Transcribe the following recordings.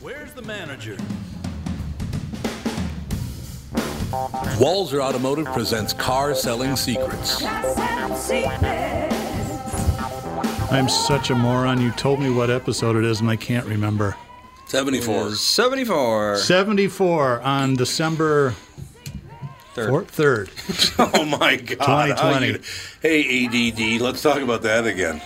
Where's the manager? Walser Automotive presents Car Selling Secrets. I'm such a moron. You told me what episode it is, and I can't remember. 74. 74. 74 on December Third. 3rd. Oh my God. 2020. Hey, ADD, let's talk about that again.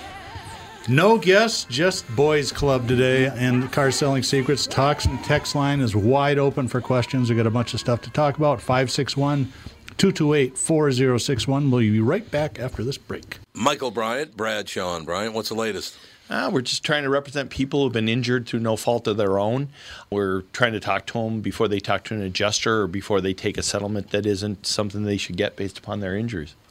No guests, just boys club today. And Car Selling Secrets talks and text line is wide open for questions. We got a bunch of stuff to talk about. 561 228 4061. We'll be right back after this break. Michael Bryant, Brad Sean Bryant, what's the latest? Ah, we're just trying to represent people who've been injured through no fault of their own. We're trying to talk to them before they talk to an adjuster or before they take a settlement that isn't something they should get based upon their injuries.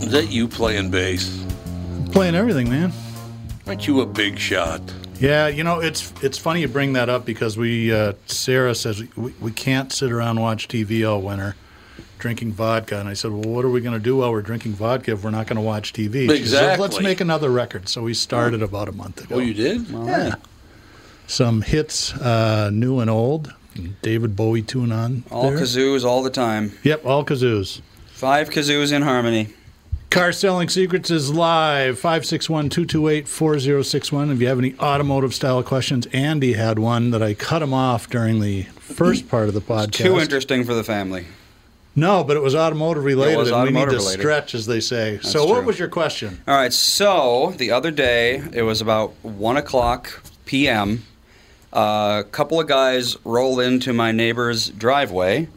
Is that you playing bass? Playing everything, man. Aren't you a big shot? Yeah, you know it's it's funny you bring that up because we uh, Sarah says we, we can't sit around and watch TV all winter drinking vodka, and I said, well, what are we going to do while we're drinking vodka if we're not going to watch TV? She said, Let's make another record. So we started about a month ago. Oh, you did? Yeah. Some hits, uh, new and old. David Bowie tune on. All there. kazoos all the time. Yep, all kazoos. Five kazoos in harmony. Car Selling Secrets is live, 561-228-4061. If you have any automotive style questions, Andy had one that I cut him off during the first part of the podcast. Too interesting for the family. No, but it was automotive related, was and we need automotive to related. stretch, as they say. so what true. was your question? All right, so the other day, it was about 1 o'clock p.m. A couple of guys roll into my neighbor's driveway.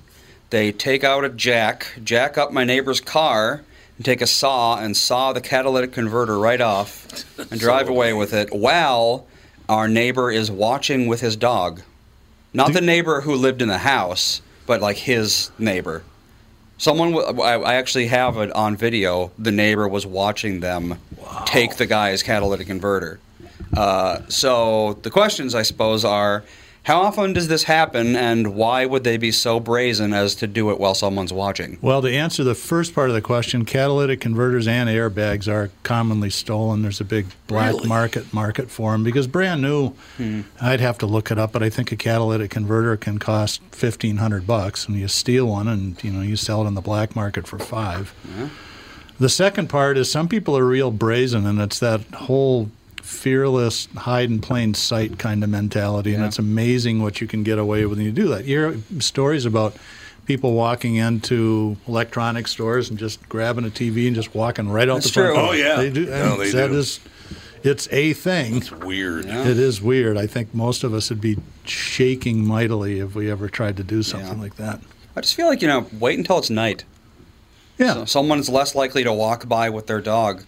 They take out a jack, jack up my neighbor's car, and take a saw and saw the catalytic converter right off and drive away with it while our neighbor is watching with his dog. Not the neighbor who lived in the house, but like his neighbor. Someone, w- I I actually have it on video. The neighbor was watching them take the guy's catalytic converter. Uh, so the questions, I suppose, are how often does this happen, and why would they be so brazen as to do it while someone's watching? Well, to answer the first part of the question, catalytic converters and airbags are commonly stolen. There's a big black Really? market market for them because brand new. I'd have to look it up, but I think a catalytic converter can cost fifteen hundred bucks, and you steal one, and you know you sell it on the black market for five. The second part is some people are real brazen, and it's that whole fearless, hide in plain sight kind of mentality, and it's amazing what you can get away with when you do that. You hear stories about people walking into electronic stores and just grabbing a TV and just walking right out That's the front true. door. Oh, yeah. they do. No, they that do. is- it's a thing. It's weird. It is weird. I think most of us would be shaking mightily if we ever tried to do something Yeah. like that. I just feel like you know, wait until it's night. Yeah. So someone's less likely to walk by with their dog,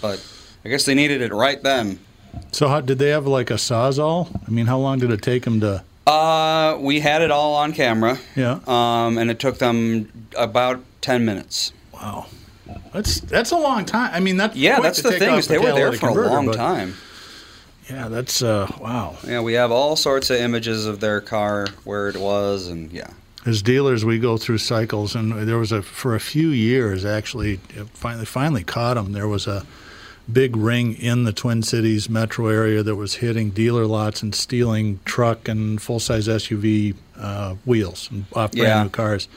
but I guess they needed it right then. So how did they have like a sawzall? I mean, how long did it take them to? Uh, we had it all on camera. Yeah. Um, and it took them about ten minutes. Wow. That's that's a long time. I mean, that's Yeah, that's the thing is they were there for a long but- time. Yeah, that's uh, wow. Yeah, we have all sorts of images of their car, where it was, and yeah. As dealers, we go through cycles, and there was a for a few years actually. Finally, finally caught them. There was a big ring in the Twin Cities metro area that was hitting dealer lots and stealing truck and full size SUV uh, wheels and off brand Yeah. new cars.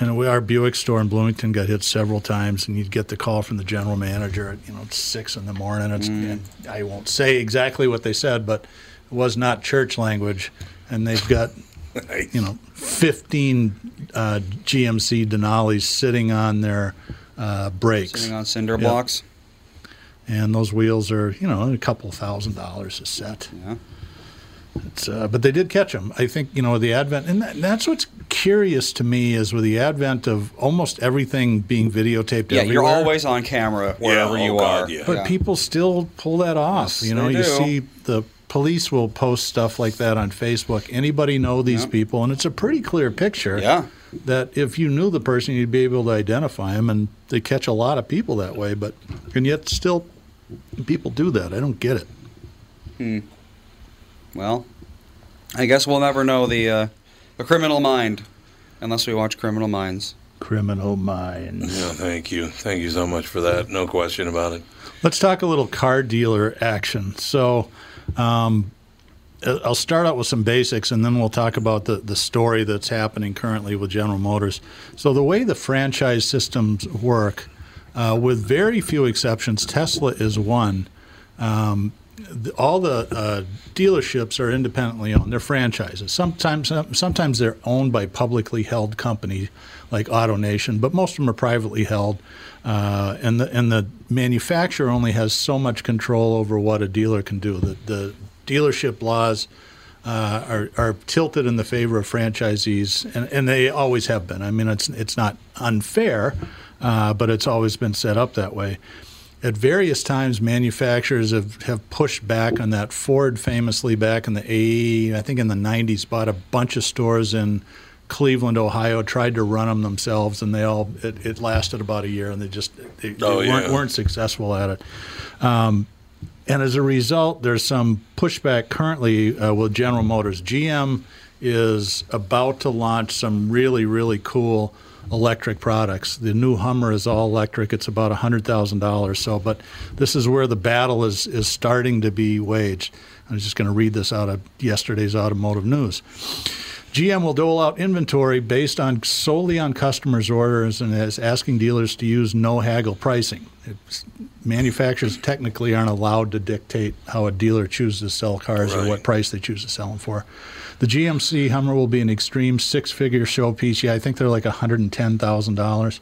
And we, our Buick store in Bloomington got hit several times, and you'd get the call from the general manager at you know six in the morning. It's, Mm. and I won't say exactly what they said, but it was not church language. And they've got you know 15 uh, GMC Denali's sitting on their uh, brakes, Sitting on cinder blocks. And those wheels are you know a couple thousand dollars a set. Yeah. It's, uh, but they did catch them. I think you know the advent, and that, that's what's curious to me is with the advent of almost everything being videotaped. Yeah, you're always on camera wherever oh you God, are. yeah. But people still pull that off. Yes, you know, they you do. see the police will post stuff like that on Facebook. Anybody know these Yeah. people, and it's a pretty clear picture. Yeah. That if you knew the person, you'd be able to identify them, and they catch a lot of people that way. But and yet still, people do that. I don't get it. Hmm. Well, I guess we'll never know the uh, the criminal mind unless we watch Criminal Minds. Criminal minds. Yeah, thank you. Thank you so much for that. No question about it. Let's talk a little car dealer action. So, um, I'll start out with some basics, and then we'll talk about the, the story that's happening currently with General Motors. So, the way the franchise systems work, uh, with very few exceptions, Tesla is one. Um, the, all the uh, dealerships are independently owned; they're franchises. Sometimes, sometimes they're owned by publicly held companies like AutoNation, but most of them are privately held. Uh, and the and the manufacturer only has so much control over what a dealer can do. The the dealership laws uh, are are tilted in the favor of franchisees, and, and they always have been. I mean, it's it's not unfair, uh, but it's always been set up that way. At various times, manufacturers have, have pushed back on that. Ford famously back in the 80, I think in the 90s, bought a bunch of stores in Cleveland, Ohio, tried to run them themselves, and they all it, it lasted about a year, and they just they, they Oh, weren't, yeah. weren't successful at it. Um, and as a result, there's some pushback currently uh, with General Motors. GM is about to launch some really, really cool electric products. The new Hummer is all electric. It's about $100,000 so, but this is where the battle is, is starting to be waged. I was just going to read this out of yesterday's automotive news. GM will dole out inventory based on solely on customers' orders and is asking dealers to use no haggle pricing. It's, manufacturers technically aren't allowed to dictate how a dealer chooses to sell cars or what price they choose to sell them for. The GMC Hummer will be an extreme six-figure showpiece. Yeah, I think they're like $110,000.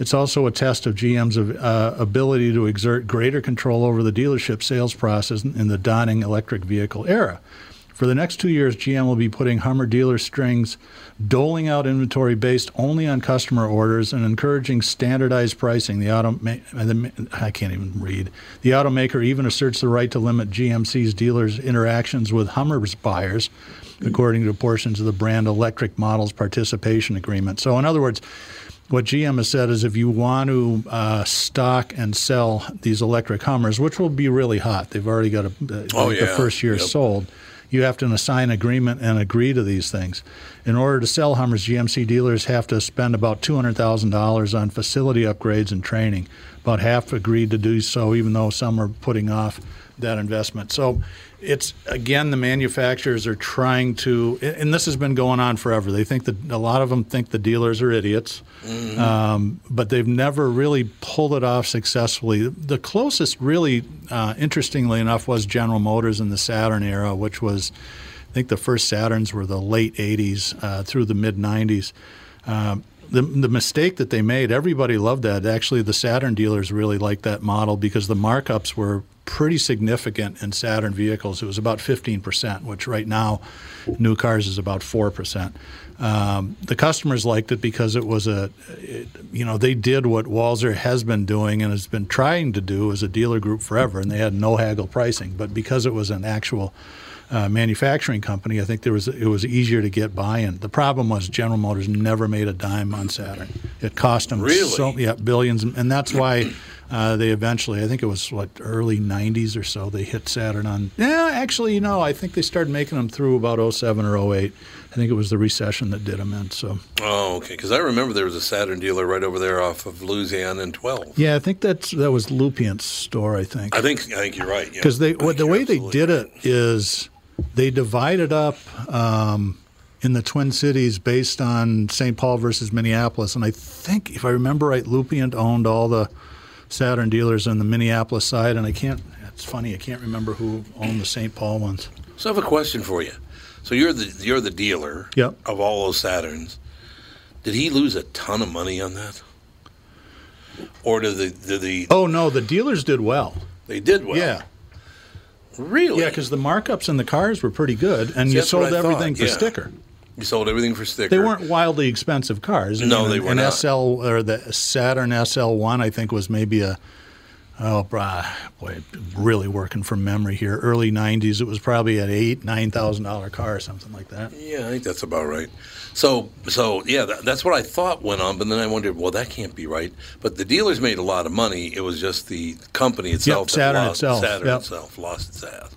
It's also a test of GM's uh, ability to exert greater control over the dealership sales process in the dawning electric vehicle era. For the next two years, GM will be putting Hummer dealer strings, doling out inventory based only on customer orders, and encouraging standardized pricing. The auto, I can't even read. The automaker even asserts the right to limit GMC's dealers' interactions with Hummer's buyers, according to portions of the brand electric models participation agreement. So, in other words, what GM has said is if you want to uh, stock and sell these electric Hummers, which will be really hot, they've already got a, uh, Oh, the first year Yep. sold. You have to sign agreement and agree to these things. In order to sell Hummers, GMC dealers have to spend about $200,000 on facility upgrades and training. About half agreed to do so, even though some are putting off that investment. So it's again the manufacturers are trying to, and this has been going on forever. They think that a lot of them think the dealers are idiots, um, but they've never really pulled it off successfully. The closest, really, uh, interestingly enough, was General Motors in the Saturn era, which was, I think, the first Saturns were the late '80s uh, through the mid '90s. Um, the, the mistake that they made, everybody loved that. Actually, the Saturn dealers really liked that model because the markups were pretty significant in Saturn vehicles. It was about 15%, which right now, new cars is about 4%. Um, the customers liked it because it was a, it, you know, they did what Walser has been doing and has been trying to do as a dealer group forever, and they had no haggle pricing. But because it was an actual uh, manufacturing company, I think there was it was easier to get buy-in. The problem was General Motors never made a dime on Saturn. It cost them Really? so yeah billions, and that's why. Uh, they eventually, I think it was what early '90s or so, they hit Saturn on. Yeah, actually, you know, I think they started making them through about 07 or 08. I think it was the recession that did them in. So Oh, okay. Because I remember there was a Saturn dealer right over there off of Louisiana and 12. yeah, I think that's that was Lupient's store. I think I think I think you're right. yeah. because they I what, the way they did right. it is they divided up um, in the Twin Cities based on St. Paul versus Minneapolis, and I think if I remember right, Lupient owned all the Saturn dealers on the Minneapolis side, and I can't. It's funny, I can't remember who owned the St. Paul ones. So I have a question for you. So you're the you're the dealer Yep. of all those Saturns. Did he lose a ton of money on that? Or did the did the Oh no, the dealers did well. they did well? yeah, Really? yeah, because the markups in the cars were pretty good, and See, you sold I thought, everything for yeah. sticker. you sold everything for sticker. They weren't wildly expensive cars. I No, mean, they were an not. SL or the Saturn SL1, I think, was maybe a oh, boy, really working from memory here. Early '90s, it was probably an eight, nine thousand dollar car or something like that. Yeah, I think that's about right. So, so yeah, that, that's what I thought went on, but then I wondered, well, that can't be right. But the dealers made a lot of money. It was just the company itself, that Saturn lost, itself, Saturn yep. itself lost its ass.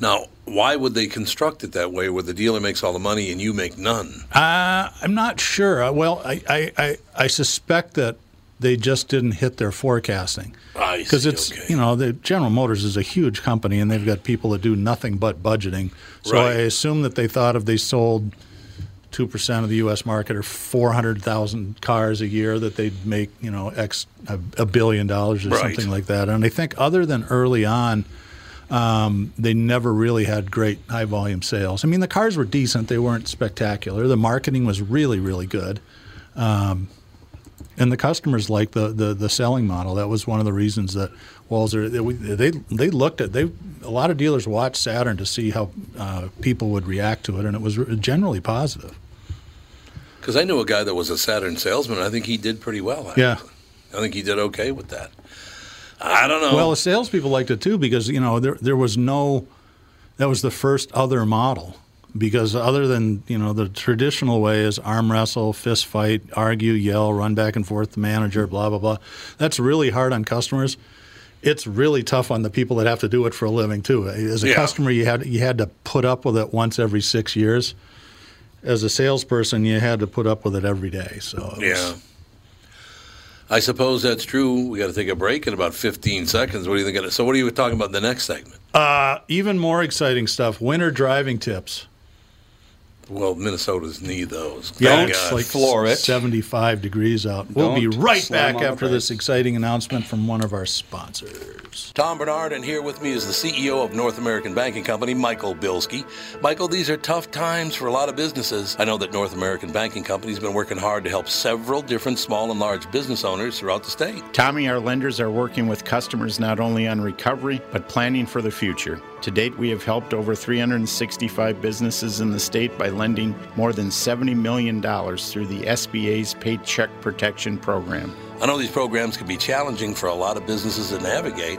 Now, why would they construct it that way, where the dealer makes all the money and you make none? Uh, I'm not sure. Uh, Well, I, I, I, I suspect that they just didn't hit their forecasting. Because it's okay. you know the General Motors is a huge company and they've got people that do nothing but budgeting. So Right. I assume that they thought if they sold two percent of the U.S. market or four hundred thousand cars a year that they'd make you know x a, a billion dollars or Right. something like that. And I think other than early on. Um, they never really had great high volume sales. I mean, the cars were decent; they weren't spectacular. The marketing was really, really good, um, and the customers liked the, the the selling model. That was one of the reasons that Walser they they, they looked at they a lot of dealers watched Saturn to see how uh, people would react to it, and it was generally positive. Because I knew a guy that was a Saturn salesman. and I think he did pretty well. Actually. Yeah. I think he did okay with that. I don't know. Well, the salespeople liked it too because you know there there was no that was the first other model because other than you know the traditional way is arm wrestle, fist fight, argue, yell, run back and forth the manager, blah blah blah. That's really hard on customers. It's really tough on the people that have to do it for a living too. As a Yeah. customer, you had you had to put up with it once every six years. As a salesperson, you had to put up with it every day. So it was- Yeah. I suppose that's true. We got to take a break in about 15 seconds. What do you think? Of, so, what are you talking about in the next segment? Uh, even more exciting stuff: winter driving tips. Well, Minnesota's need those. Yeah, Thank it's like Floor it. 75 degrees out. We'll be Don't right back after this exciting announcement from one of our sponsors. Tom Barnard, and here with me is the CEO of North American Banking Company, Michael Bilski. Michael, these are tough times for a lot of businesses. I know that North American Banking Company has been working hard to help several different small and large business owners throughout the state. Tommy, our lenders are working with customers not only on recovery, but planning for the future. To date, we have helped over 365 businesses in the state by lending more than $70 million through the SBA's Paycheck Protection Program. I know these programs can be challenging for a lot of businesses to navigate.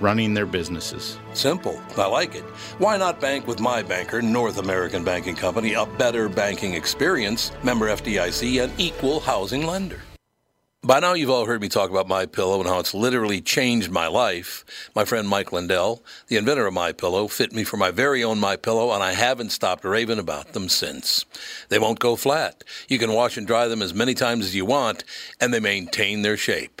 running their businesses. Simple. I like it. Why not bank with my banker, North American Banking Company, a better banking experience, member FDIC, and equal housing lender? By now, you've all heard me talk about My Pillow and how it's literally changed my life. My friend Mike Lindell, the inventor of My Pillow, fit me for my very own My Pillow, and I haven't stopped raving about them since. They won't go flat. You can wash and dry them as many times as you want, and they maintain their shape.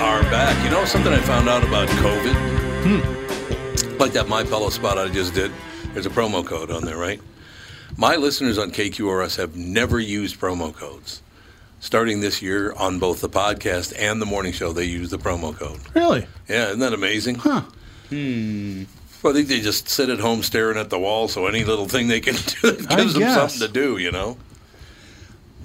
Are back. You know something I found out about COVID? Hmm. Like that My Pillow spot I just did. There's a promo code on there, right? My listeners on KQRS have never used promo codes. Starting this year on both the podcast and the morning show, they use the promo code. Really? Yeah, isn't that amazing? Huh. Hmm. Well, I think they just sit at home staring at the wall, so any little thing they can do I gives them guess. something to do, you know?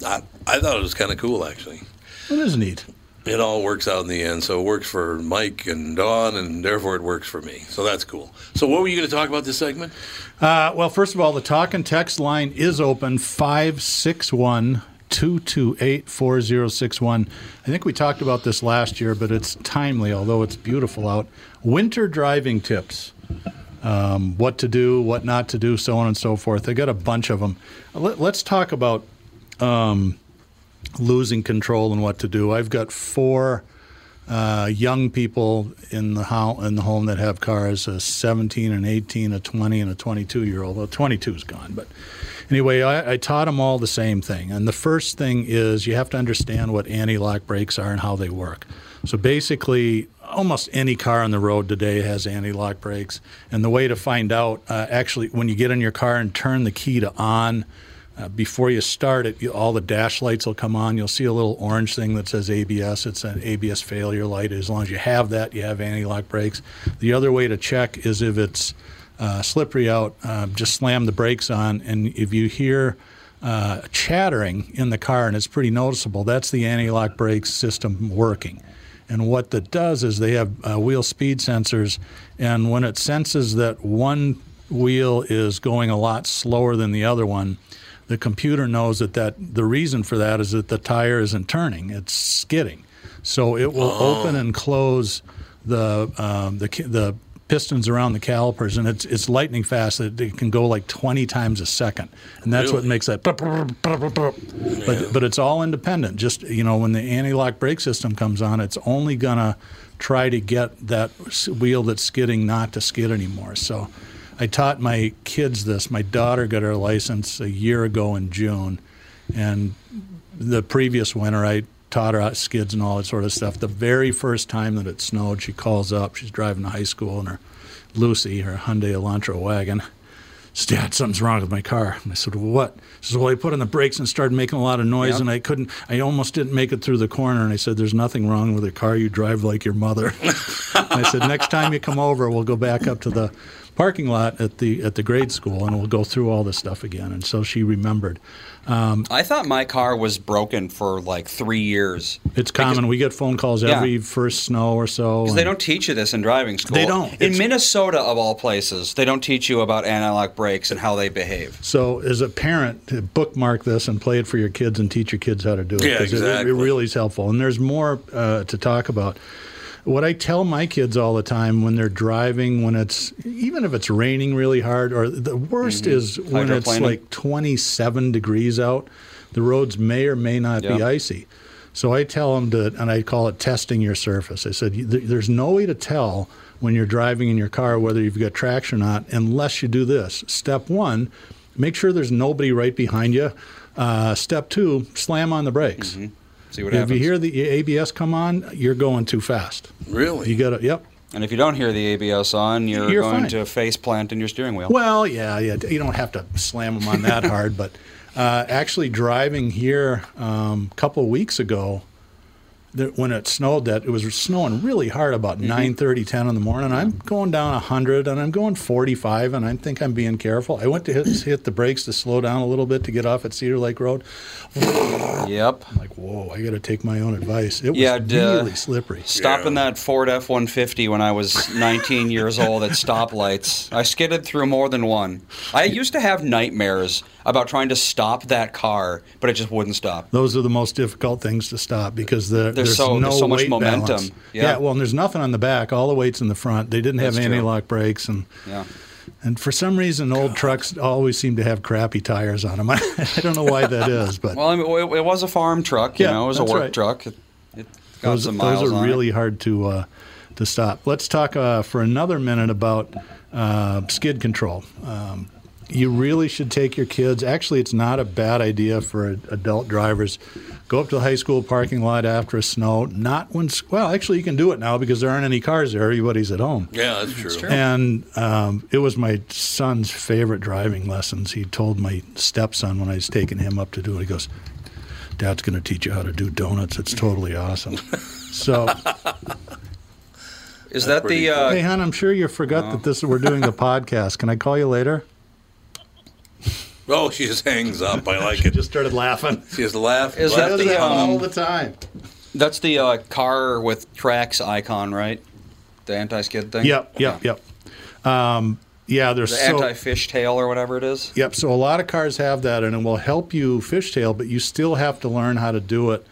I, I thought it was kind of cool, actually. It is neat. It all works out in the end. So it works for Mike and Dawn, and therefore it works for me. So that's cool. So what were you going to talk about this segment? Uh, well, first of all, the talk and text line is open 561 228 4061. I think we talked about this last year, but it's timely, although it's beautiful out. Winter driving tips. Um, what to do, what not to do, so on and so forth. They got a bunch of them. Let, us talk about um, losing control and what to do. I've got four uh, young people in the ho- in the home that have cars: a 17, an 18, a 20, and a 22 year old. Well, 22 is gone, but anyway, I, I taught them all the same thing. And the first thing is you have to understand what anti-lock brakes are and how they work. So basically, almost any car on the road today has anti-lock brakes. And the way to find out, uh, actually, when you get in your car and turn the key to on. Uh, before you start it, you, all the dash lights will come on. You'll see a little orange thing that says ABS. It's an ABS failure light. As long as you have that, you have anti-lock brakes. The other way to check is if it's uh, slippery out, uh, just slam the brakes on, and if you hear uh, chattering in the car, and it's pretty noticeable, that's the anti-lock brake system working. And what that does is they have uh, wheel speed sensors, and when it senses that one wheel is going a lot slower than the other one, the computer knows that, that the reason for that is that the tire isn't turning; it's skidding. So it will open and close the um, the the pistons around the calipers, and it's it's lightning fast. It, it can go like 20 times a second, and that's what makes that. But but it's all independent. Just you know, when the anti-lock brake system comes on, it's only gonna try to get that wheel that's skidding not to skid anymore. So. I taught my kids this. My daughter got her license a year ago in June, and the previous winter I taught her out skids and all that sort of stuff. The very first time that it snowed, she calls up. She's driving to high school in her Lucy, her Hyundai Elantra wagon. Said, Dad, something's wrong with my car. And I said, well, what? She says, well, I put on the brakes and started making a lot of noise, and I couldn't, I almost didn't make it through the corner. And I said, there's nothing wrong with the car. You drive like your mother. I said, next time you come over, we'll go back up to the parking lot at the at the grade school, and we'll go through all this stuff again. And so she remembered. Um, I thought my car was broken for like three years. it's common. we get phone calls Yeah. every first snow or so. Because they don't teach you this in driving school. They don't. In It's- Minnesota, of all places, they don't teach you about anti-lock brakes and how they behave. So, as a parent, bookmark this and play it for your kids and teach your kids how to do it. Yeah, 'cause it- exactly. It, really is helpful. And there's more uh, to talk about. What I tell my kids all the time when they're driving, when it's even if it's raining really hard, or the worst is when it's like 27 degrees out, the roads may or may not be icy. So I tell them to, and I call it testing your surface. I said, there's no way to tell when you're driving in your car whether you've got traction or not unless you do this. Step one, make sure there's nobody right behind you. Uh, step two, slam on the brakes. See what If happens. you hear the ABS come on, you're going too fast. Really? You got to, yep. and if you don't hear the ABS on, you're, You're going fine. to face plant in your steering wheel. Well, yeah, yeah. You don't have to slam them on that hard, but uh, actually driving here um, a couple weeks ago, there, when it snowed, that it was snowing really hard about Mm-hmm. nine thirty, ten 9:30, 10 in the morning. I'm going down 100 and I'm going 45 and I think I'm being careful. I went to hit, hit the brakes to slow down a little bit to get off at Cedar Lake Road. Yep. I'm like, whoa, I got to take my own advice. It was Yeah, d- uh, really slippery. Stopping that Ford F 150 when I was 19 years old at stoplights. I skidded through more than one. I used to have nightmares about trying to stop that car, but it just wouldn't stop. Those are the most difficult things to stop because the, there's, so- no there's so much momentum. balance. Yeah. well, and there's nothing on the back. All the weight's in the front. They didn't have That's anti-lock brakes, and Yeah. and for some reason, old trucks always seem to have crappy tires on them. I, don't know why that is, but Well, I mean, it, was a farm truck, you Yeah, know, it was a work right. truck. It, it got those, some those are on it. really hard to uh, to stop. Let's talk uh, for another minute about uh, skid control. Um, you really should take your kids. Actually, it's not a bad idea for adult drivers. Go up to the high school parking lot after a snow. Not when well, actually, you can do it now because there aren't any cars there. Everybody's at home. Yeah, that's true. And um, it was my son's favorite driving lessons. He told my stepson when I was taking him up to do it, he goes, Dad's going to teach you how to do donuts. It's totally awesome. So, Is that pretty the. Uh, hey, hon, I'm sure you forgot that this we're doing the podcast. Can I call you later? Oh, she just hangs up. I like it. Just started laughing. She just laugh. Is that the, hung um, all the time. That's the uh, car with tracks icon, right? The anti skid thing? Yep, yep, yep. Um, yeah, there's The so. anti fishtail or whatever it is? Yep. So a lot of cars have that, and it will help you fishtail, but you still have to learn how to do it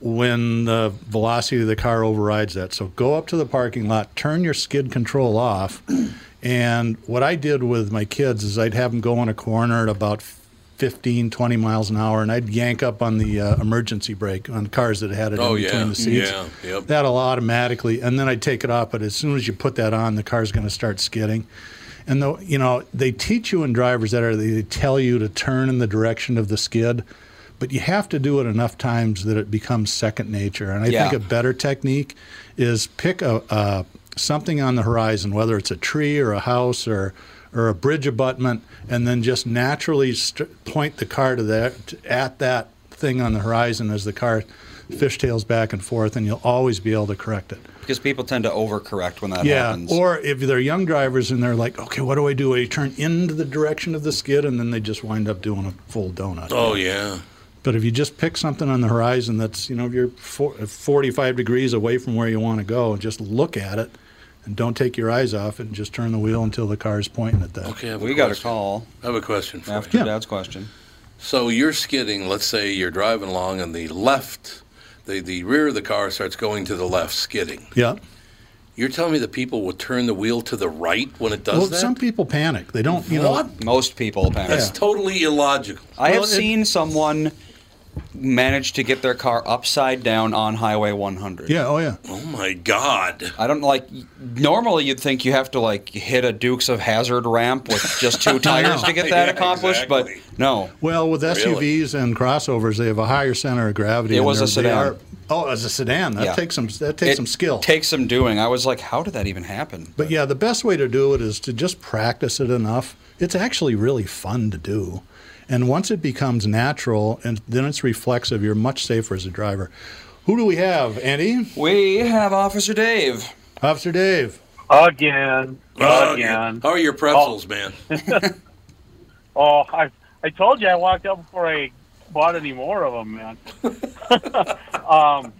when the velocity of the car overrides that. So go up to the parking lot, turn your skid control off, and what I did with my kids is I'd have them go in a corner at about 15, 20 miles an hour, and I'd yank up on the uh, emergency brake on cars that had it Oh, in between yeah. the seats. Yeah, yep. That'll automatically, and then I'd take it off. But as soon as you put that on, the car's going to start skidding. And though you know they teach you in drivers that are they tell you to turn in the direction of the skid, but you have to do it enough times that it becomes second nature. And I Yeah. think a better technique is pick a, a something on the horizon, whether it's a tree or a house or or a bridge abutment, and then just naturally st- point the car to that at that thing on the horizon as the car fishtails back and forth, and you'll always be able to correct it. Because people tend to overcorrect when that Yeah, happens. or if they're young drivers and they're like, okay, what do I do? I turn into the direction of the skid, and then they just wind up doing a full donut. Oh yeah. But if you just pick something on the horizon that's, you know, if you're four, 45 degrees away from where you want to go, just look at it and don't take your eyes off it and just turn the wheel until the car's pointing at that. Okay, I a we got a call I have a question for after you. Yeah. Dad's question. So you're skidding. Let's say you're driving along, and the left, the the rear of the car starts going to the left, skidding. Yeah. You're telling me that people will turn the wheel to the right when it does Well, that? some people panic. They don't, you know. Most people panic. That's totally illogical. I Well, have it- seen someone manage to get their car upside down on Highway 100. Yeah, oh yeah. Oh my God. I don't like. Normally, you'd think you have to like hit a Dukes of Hazzard ramp with just two tires to get that Yeah, accomplished, exactly. but no. Well, with Really? SUVs and crossovers, they have a higher center of gravity. It was a sedan. are- oh, as a sedan, that Yeah. takes some that takes It some skill. Takes some doing. I was like, how did that even happen? But yeah, the best way to do it is to just practice it enough. It's actually really fun to do. And once it becomes natural and then it's reflexive, you're much safer as a driver. Who do we have, Andy? We have Officer Dave. Officer Dave. Again. Oh, Again. How are your pretzels, man? Oh, I I told you I walked out before I bought any more of them, man. um,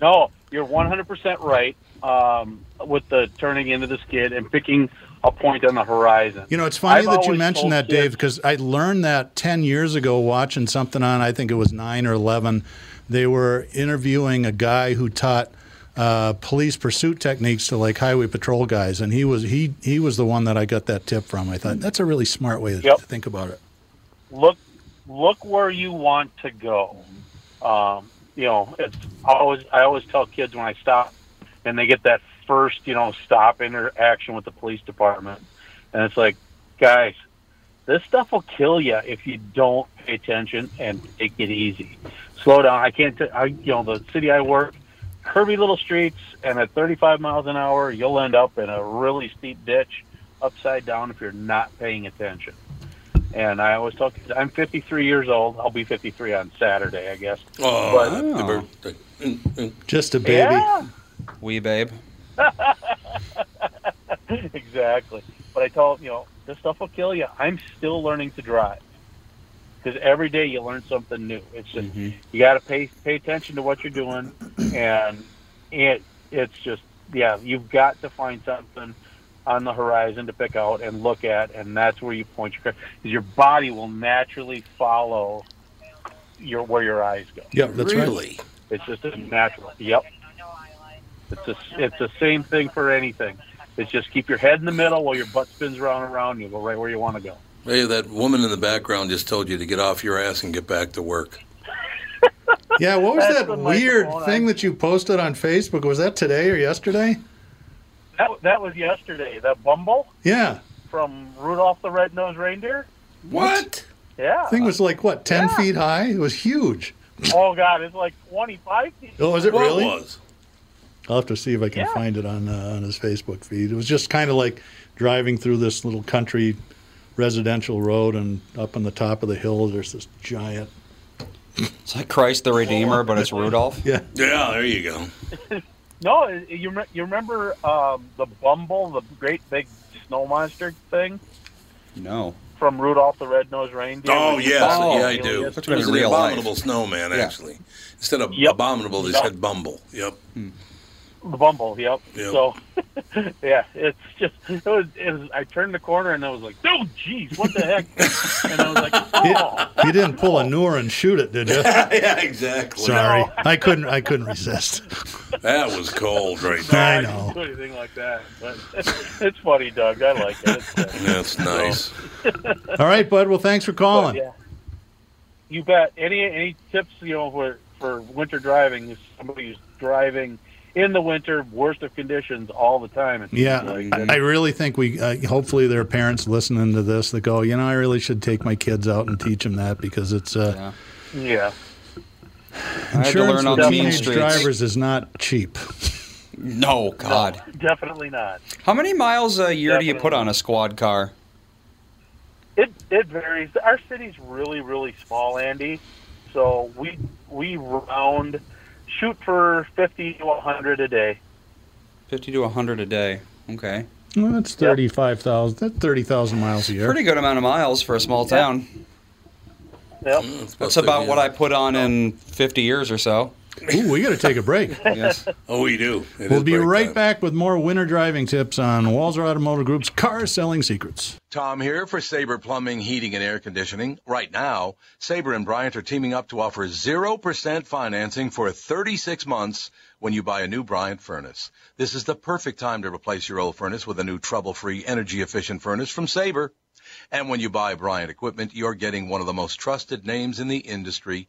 no, you're 100% right um, with the turning into the skid and picking a point on the horizon. You know, it's funny I've that you mentioned that, Dave, because I learned that 10 years ago watching something on, I think it was 9 or 11. They were interviewing a guy who taught uh, police pursuit techniques to like highway patrol guys, and he was he he was the one that I got that tip from. I thought that's a really smart way to Yep. think about it. look look where you want to go. Um, you know, it's always I always tell kids when I stop and they get that first, you know, stop interaction with the police department. And it's like, guys, this stuff will kill you if you don't pay attention and take it easy. Slow down. I can't. T- I, you know, the city I work, curvy little streets, and at 35 miles an hour, you'll end up in a really steep ditch, upside down if you're not paying attention. And I always tell kids, I'm 53 years old. I'll be 53 on Saturday, I guess. Oh, But- happy birthday. Mm. Just a baby. Yeah, Wee babe. exactly. But I told you know this stuff will kill you. I'm still learning to drive because every day you learn something new. It's just Mm-hmm. you got to pay pay attention to what you're doing, and it it's just yeah, you've got to find something on the horizon to pick out and look at, and that's where you point your because your body will naturally follow your where your eyes go. Yep, that's right. really? It's just a natural. Yep. It's a, it's the same thing for anything. It's just keep your head in the middle while your butt spins around and around. You go right where you want to go. Hey, that woman in the background just told you to get off your ass and get back to work. Yeah, what was that weird thing I- that you posted on Facebook? Was that today or yesterday? That that was yesterday. That Bumble Yeah. from Rudolph the Red-Nosed Reindeer. What? Yeah. thing was like what, ten Yeah. feet high? It was huge. oh God, it's like 25 feet. Oh, was it What really? was? I'll have to see if I can Yeah. find it on uh, on his Facebook feed. It was just kind of like driving through this little country residential road, and up on the top of the hill, there's this giant. It's like Christ the Redeemer, but it's Rudolph. Yeah, Yeah, there you go. No, you re- you remember um, the Bumble, the great big snow monster thing No. from Rudolph the Red-Nosed Reindeer? Oh, When yes. found yeah, I do. It That's was in the life. abominable snowman, Yeah. actually. Instead of Yep. abominable, they Yep. said bumble. Yep. The Bumble, yep. Yep. So, yeah, it's just it was, it was. I turned the corner and I was like, "Oh, jeez, what the heck?" and I was like, "Oh, you didn't pull a Noor and shoot it, did you? yeah, exactly. Sorry, I couldn't. I couldn't resist. That was cold right there. I I know. didn't do anything like that." But it's funny, Doug. I like it. It's good. That's nice. All right, bud. Well, thanks for But, calling. yeah, you bet. Any any tips, you know, for for winter driving? If somebody's driving in the winter, worst of conditions all the time. Yeah, like, I, I really think we. Uh, hopefully, there are parents listening to this that go, you know, I really should take my kids out and teach them that because it's uh, Yeah. yeah. I had to insurance learn on with teenage streets. drivers is not cheap. No, God. Definitely not. How many miles a year do you put on a squad car? It it varies. Our city's really really small, Andy. So we we round shoot for fifty to hundred a day. 50 to 100 a day. Okay. Well, that's thirty-five thousand. That's thirty thousand miles a year. Pretty good amount of miles for a small town. Yep. Mm, that's about what I put on in 50 years or so. Ooh, we got to take a break. Yes. Oh, we do. It we'll be right time. back with more winter driving tips on Walser Automotive Group's car selling secrets. Tom here for Sabre Plumbing, Heating, and Air Conditioning. Right now, Sabre and Bryant are teaming up to offer 0% financing for 36 months when you buy a new Bryant furnace. This is the perfect time to replace your old furnace with a new trouble-free, energy-efficient furnace from Sabre. And when you buy Bryant equipment, you're getting one of the most trusted names in the industry.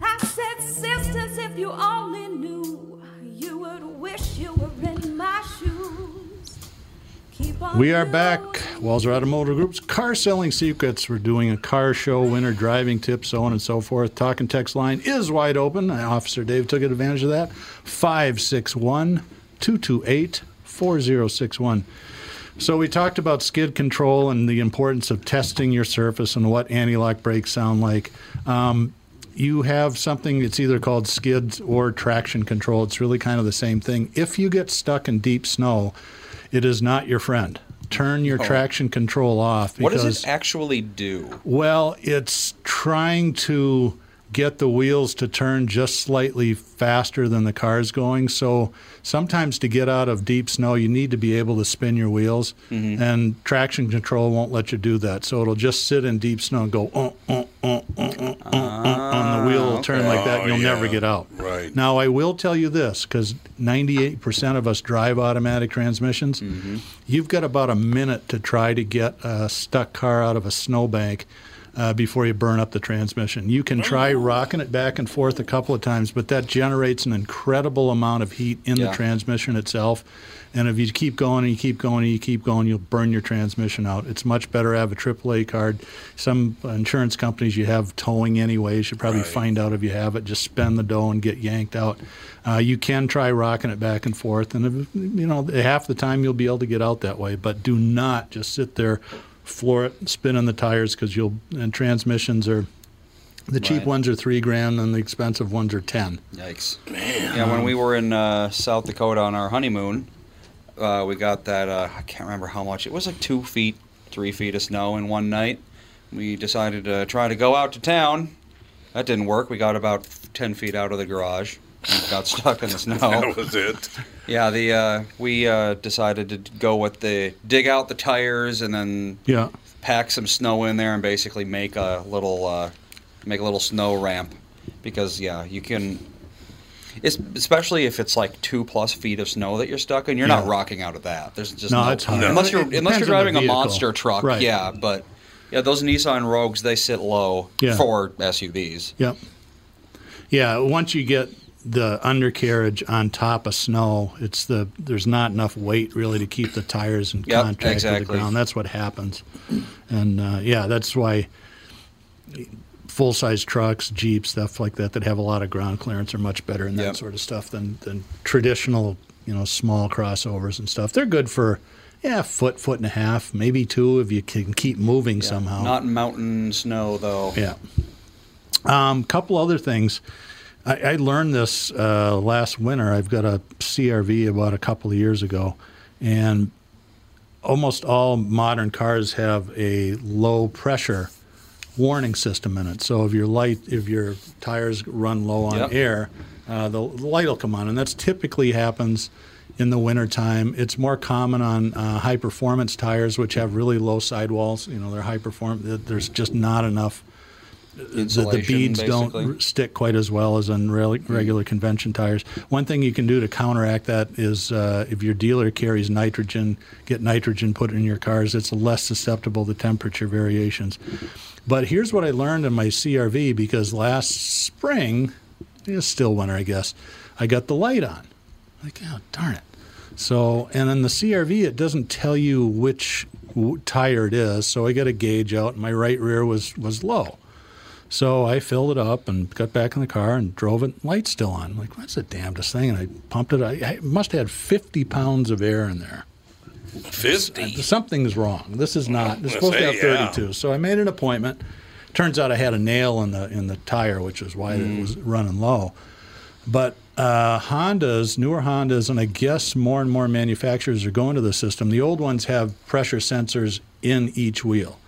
I said, sisters, if you only knew, you would wish you were in my shoes. We are back. Walser Automotive Group's car selling secrets. We're doing a car show, winter driving tips, so on and so forth. Talk and text line is wide open. Officer Dave took advantage of that. 561 228 4061. So we talked about skid control and the importance of testing your surface and what anti-lock brakes sound like. Um, you have something that's either called skids or traction control. It's really kind of the same thing. If you get stuck in deep snow, it is not your friend. Turn your Oh. traction control off. What Because, does it actually do? Well, it's trying to get the wheels to turn just slightly faster than the car's going. So sometimes to get out of deep snow, you need to be able to spin your wheels, Mm-hmm. and traction control won't let you do that. So it'll just sit in deep snow and go, uh, uh, uh, uh, uh, turn like that, Oh, you'll yeah. never get out. Right. Now, I will tell you this because 98% of us drive automatic transmissions. You've got about a minute to try to get a stuck car out of a snowbank uh, before you burn up the transmission. You can try rocking it back and forth a couple of times, but that generates an incredible amount of heat in Yeah. the transmission itself. And if you keep going and you keep going and you keep going, you'll burn your transmission out. It's much better to have a AAA card. Some insurance companies you have towing anyway. You should probably find out if you have it. Just spend the dough and get yanked out. Uh, you can try rocking it back and forth, and if, you know half the time you'll be able to get out that way. But do not just sit there, floor it, spin on the tires because you'll. And transmissions are. The cheap Right. ones are three grand, and the expensive ones are ten. Yikes. Yeah, when we were in uh, South Dakota on our honeymoon, uh, we got that, uh, I can't remember how much. It was like two feet, three feet of snow in one night. We decided to try to go out to town. That didn't work. We got about 10 feet out of the garage and got stuck in the snow. That was it. Yeah, the uh, we uh, decided to go with the dig out the tires and then Yeah. pack some snow in there and basically make a little uh, make a little snow ramp because yeah, you can. It's, especially if it's like two plus feet of snow that you're stuck in, you're not rocking out of that. There's just No, no, it's hard. unless you're depends unless you're driving a monster truck. Right. Yeah, but yeah, those Nissan Rogues they sit low Yeah. for SUVs. Yep. Yeah, once you get the undercarriage on top of snow, it's the there's not enough weight really to keep the tires in Yep, contact with the ground. That's what happens, and uh, yeah, that's why full size trucks, Jeeps, stuff like that that have a lot of ground clearance are much better in that Yep. sort of stuff than than traditional you know small crossovers and stuff. They're good for yeah foot foot and a half, maybe two if you can keep moving somehow. Not mountain snow though. Yeah. Um, couple other things. I, I learned this uh, last winter. I've got a CRV about a couple of years ago, and almost all modern cars have a low pressure warning system in it. So if your light, if your tires run low on Yep. air, uh, the light will come on, and that's typically happens in the wintertime. It's more common on uh, high performance tires, which have really low sidewalls. You know, they're high perform. There's just not enough. The, the beads don't stick quite as well as on regular convention tires. One thing you can do to counteract that is uh, if your dealer carries nitrogen, get nitrogen put in your cars. It's less susceptible to temperature variations. But here's what I learned in my CRV because last spring, it's still winter, I guess, I got the light on. Like, oh, darn it. So, and in the CRV, it doesn't tell you which tire it is. So I got a gauge out, and my right rear was was low. So I filled it up and got back in the car and drove it. Light still on. I'm like, what's the damnedest thing? And I pumped it. I, I must have had 50 pounds of air in there. 50. Something's wrong. This is not. It's supposed to have yeah. 32. So I made an appointment. Turns out I had a nail in the in the tire, which is why Mm. it was running low. But uh, Hondas, newer Hondas, and I guess more and more manufacturers are going to the system. The old ones have pressure sensors in each wheel.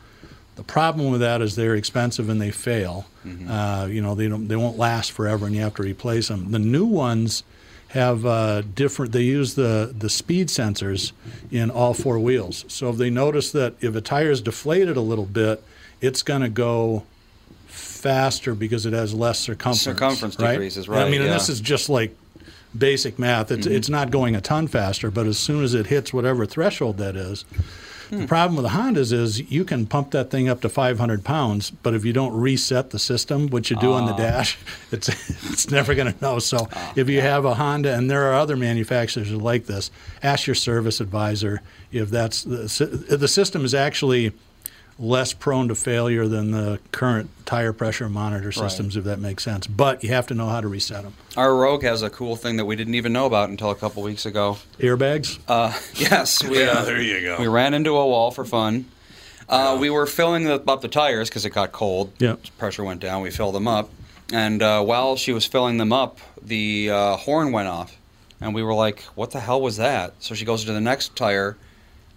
The problem with that is they're expensive and they fail. Uh, you know, they don't, they won't last forever, and you have to replace them. The new ones have uh, different. They use the the speed sensors in all four wheels. So if they notice that if a tire is deflated a little bit, it's going to go faster because it has less circumference. Circumference right? decreases, And I right, mean, and this is just like basic math. It's it's not going a ton faster, but as soon as it hits whatever threshold that is. The problem with the Hondas is you can pump that thing up to 500 pounds, but if you don't reset the system, which you do on the ah. dash, it's it's never going to know. So ah, if you have a Honda, and there are other manufacturers like this, ask your service advisor if that's the, the system is actually less prone to failure than the current tire pressure monitor systems, if that makes sense. But you have to know how to reset them. Our Rogue has a cool thing that we didn't even know about until a couple weeks ago. Airbags? Uh, yes, we, Yeah, uh, there you go. We ran into a wall for fun. Uh, We were filling the, up the tires because it got cold. Yeah. Pressure went down. We filled them up, and uh, while she was filling them up, the uh, horn went off, and we were like, "What the hell was that?" So she goes to the next tire.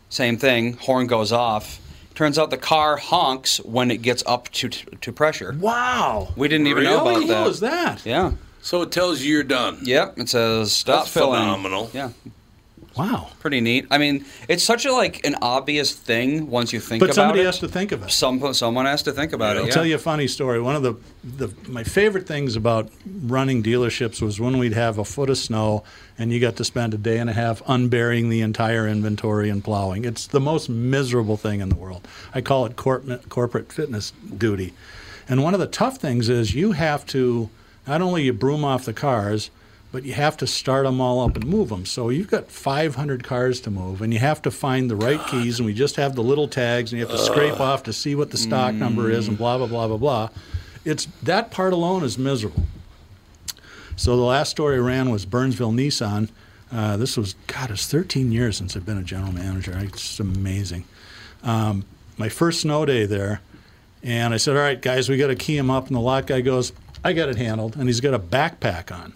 Same thing. Horn goes off. Turns out the car honks when it gets up to to pressure. Wow. We didn't even know Really? about that. What was that? Yeah. So it tells you you're done. Yep. It says stop That's filling. phenomenal. Yeah. Wow. Pretty neat. I mean, it's such a like an obvious thing once you think about it. But somebody has to think of it. Some someone has to think about it. I'll it. tell you a funny story. One of the, the my favorite things about running dealerships was when we'd have a foot of snow and you got to spend a day and a half unburying the entire inventory and plowing. It's the most miserable thing in the world. I call it corporate corporate fitness duty. And one of the tough things is you have to not only you broom off the cars, but you have to start them all up and move them. So you've got 500 cars to move, and you have to find the right keys, and we just have the little tags, and you have to scrape off to see what the stock number is, and blah blah blah blah blah. It's that part alone is miserable. So the last story I ran was Burnsville Nissan. Uh, this was God, it's 13 years since I've been a general manager. It's amazing. Um, my first snow day there, and I said, "All right, guys, we got to key him up." And the lot guy goes, "I got it handled," and he's got a backpack on.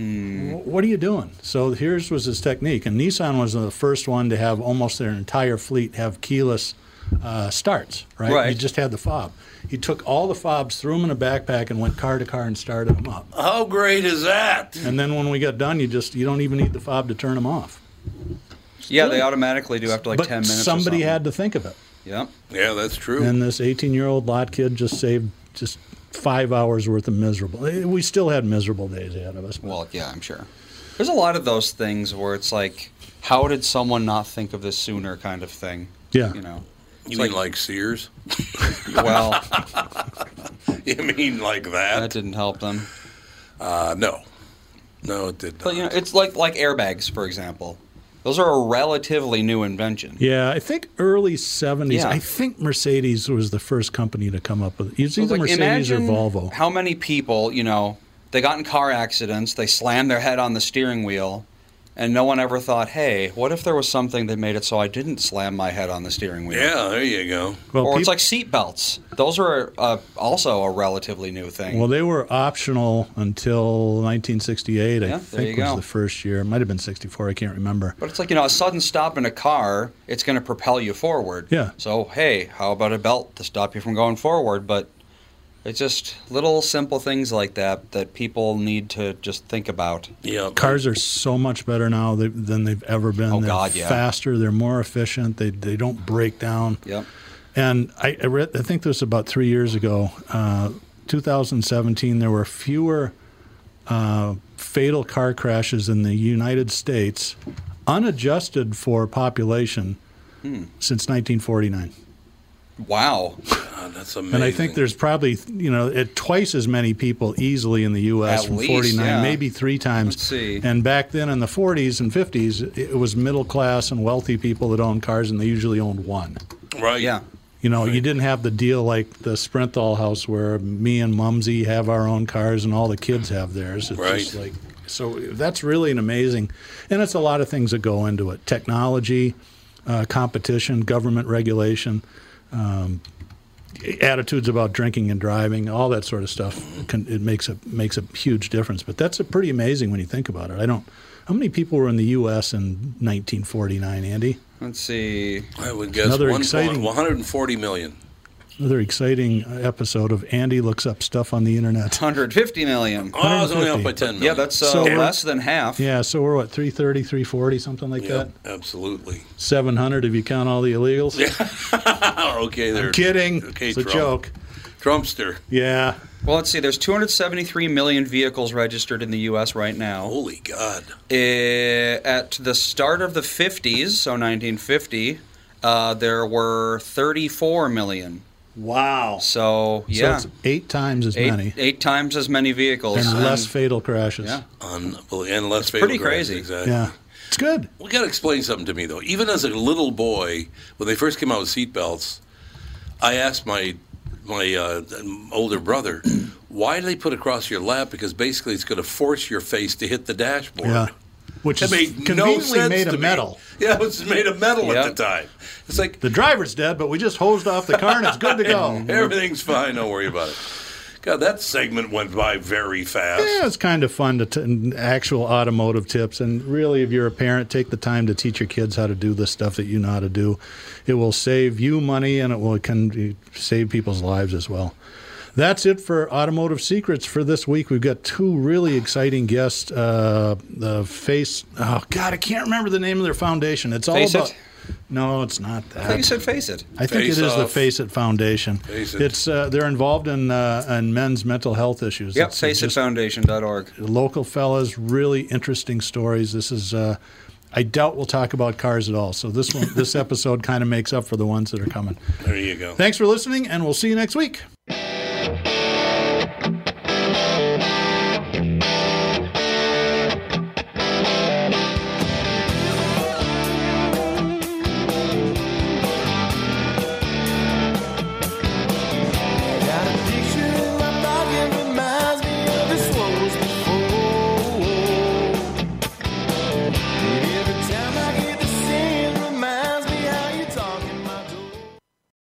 Wh- What are you doing? So here's was his technique, and Nissan was the first one to have almost their entire fleet have keyless uh, starts. Right? Right. He just had the fob. He took all the fobs, threw them in a backpack, and went car to car and started them up. How great is that? And then when we got done, you just you don't even need the fob to turn them off. yeah, they automatically do after like but ten minutes. or somebody something. had to think of it. Yeah. Yeah, that's true. And this 18 year old lot kid just saved just five hours worth of miserable. eh, We still had miserable days ahead of us. Well, yeah, I'm sure. There's a lot of those things where it's like, how did someone not think of this sooner, kind of thing. Yeah. You know. You mean like Sears? Well, you mean like that? that didn't help them. Uh, no, no, it did not. But you know, it's like like airbags, for example. Those are a relatively new invention. Yeah, I think early 70s. Yeah. I think Mercedes was the first company to come up with it. It's either like, Mercedes or Volvo. How many people, you know, they got in car accidents, they slammed their head on the steering wheel, and no one ever thought, hey, what if there was something that made it so I didn't slam my head on the steering wheel? Yeah, there you go. Well, or peop- it's like seat belts. Those are uh, also a relatively new thing. Well, they were optional until 1968, I Yeah, there think you was go. the first year. It might have been 64, I can't remember. But it's like, you know, a sudden stop in a car, it's going to propel you forward. Yeah. So, hey, how about a belt to stop you from going forward? But it's just little simple things like that that people need to just think about. Yeah, Cars are so much better now than they've ever been. Oh, they're God, yeah. faster, they're more efficient, they, they don't break down. Yep. And I, I read, I think this was about three years ago, uh, 2017. There were fewer uh, fatal car crashes in the United States, unadjusted for population, Hmm. since 1949. Wow. God, that's amazing. And I think there's probably you know at twice as many people easily in the U.S. At from least, 49, yeah. maybe three times. Let's see. And back then in the 40s and 50s, it was middle class and wealthy people that owned cars, and they usually owned one. right. Yeah. You know, you didn't have the deal like the Sprinthal house where me and Mumsy have our own cars and all the kids have theirs. It's just Right. like so that's really an amazing, and it's a lot of things that go into it: technology, uh, competition, government regulation, um, attitudes about drinking and driving, all that sort of stuff. Can, it makes a makes a huge difference. But that's a pretty amazing when you think about it. I don't. How many people were in the U.S. in 1949, Andy? Let's see. I would guess Another one, exciting- 140 million. Another exciting episode of Andy looks up stuff on the internet. 150 million. Oh, I was only up 150. by 10 million. Yeah, that's uh, So less than half. Yeah, so we're what 330, 340, something like Yep, absolutely. 700 if you count all the illegals. Yeah. okay, there. I'm kidding. Okay, it's a joke. Trumpster. Yeah. Well, let's see. There's 273 million vehicles registered in the U.S. right now. Holy God. Eh, at the start of the 50s, so 1950, uh, there were 34 million. Wow. So yeah, So it's eight times as eight, many eight times as many vehicles and less fatal crashes. Yeah. Unbelievable. And less fatal crashes. pretty crashes, crazy. Exactly. Yeah. It's good. We got to explain something to me though. Even as a little boy, when they first came out with seatbelts, I asked my my uh, older brother, "Why do they put it across your lap? Because basically, it's going to force your face to hit the dashboard." Yeah. Which It is made no conveniently sense made to of me. metal. Yeah, it was made of metal Yeah. at the time. It's like The driver's dead, but we just hosed off the car and it's good to go. everything's fine. Don't worry about it. God, that segment went by very fast. Yeah, it's kind of fun to t- actual automotive tips. And really, if you're a parent, take the time to teach your kids how to do the stuff that you know how to do. It will save you money and it will can save people's lives as well. That's it for Automotive Secrets for this week. We've got two really exciting guests. Uh, the face, oh God, I can't remember the name of their foundation. It's all Face about. It? No, it's not that. I thought you said face it. I think Face it is the Off. Face It Foundation. Face It. It's uh, they're involved in uh, in men's mental health issues. Yep, It's, uh, faceitfoundation.org. local fellas, really interesting stories. This is. Uh, I doubt we'll talk about cars at all. So this one, this episode, kind of makes up for the ones that are coming. There you go. Thanks for listening, and we'll see you next week. Thank you.